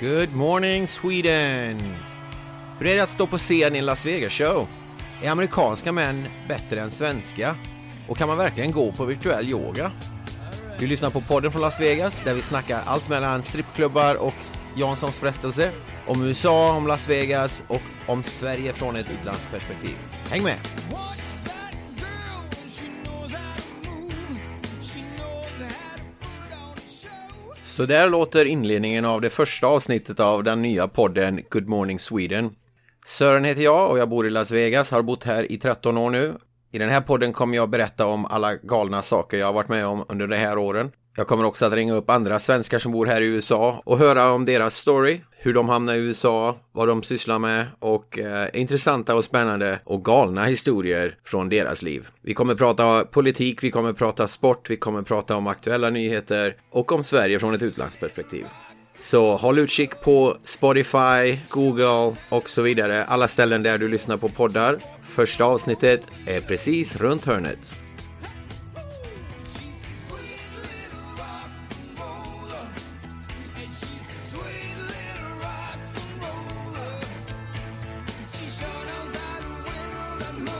Good morning Sweden! Hur är det att stå på scen i en Las Vegas-show? Är amerikanska män bättre än svenska? Och kan man verkligen gå på virtuell yoga? Du lyssnar på podden från Las Vegas där vi snackar allt mellan strippklubbar och Janssons frestelse, om USA, om Las Vegas och om Sverige från ett utlandsperspektiv. Häng med! Så där låter inledningen av det första avsnittet av den nya podden Good Morning Sweden. Sören heter jag och jag bor i Las Vegas, har bott här i 13 år nu. I den här podden kommer jag berätta om alla galna saker jag har varit med om under de här åren. Jag kommer också att ringa upp andra svenskar som bor här i USA och höra om deras story, hur de hamnade i USA, vad de sysslar med och eh, intressanta och spännande och galna historier från deras liv. Vi kommer prata politik, vi kommer prata sport, vi kommer prata om aktuella nyheter och om Sverige från ett utlandsperspektiv. Så håll utkik på Spotify, Google och så vidare, alla ställen där du lyssnar på poddar. Första avsnittet är precis runt hörnet. the money.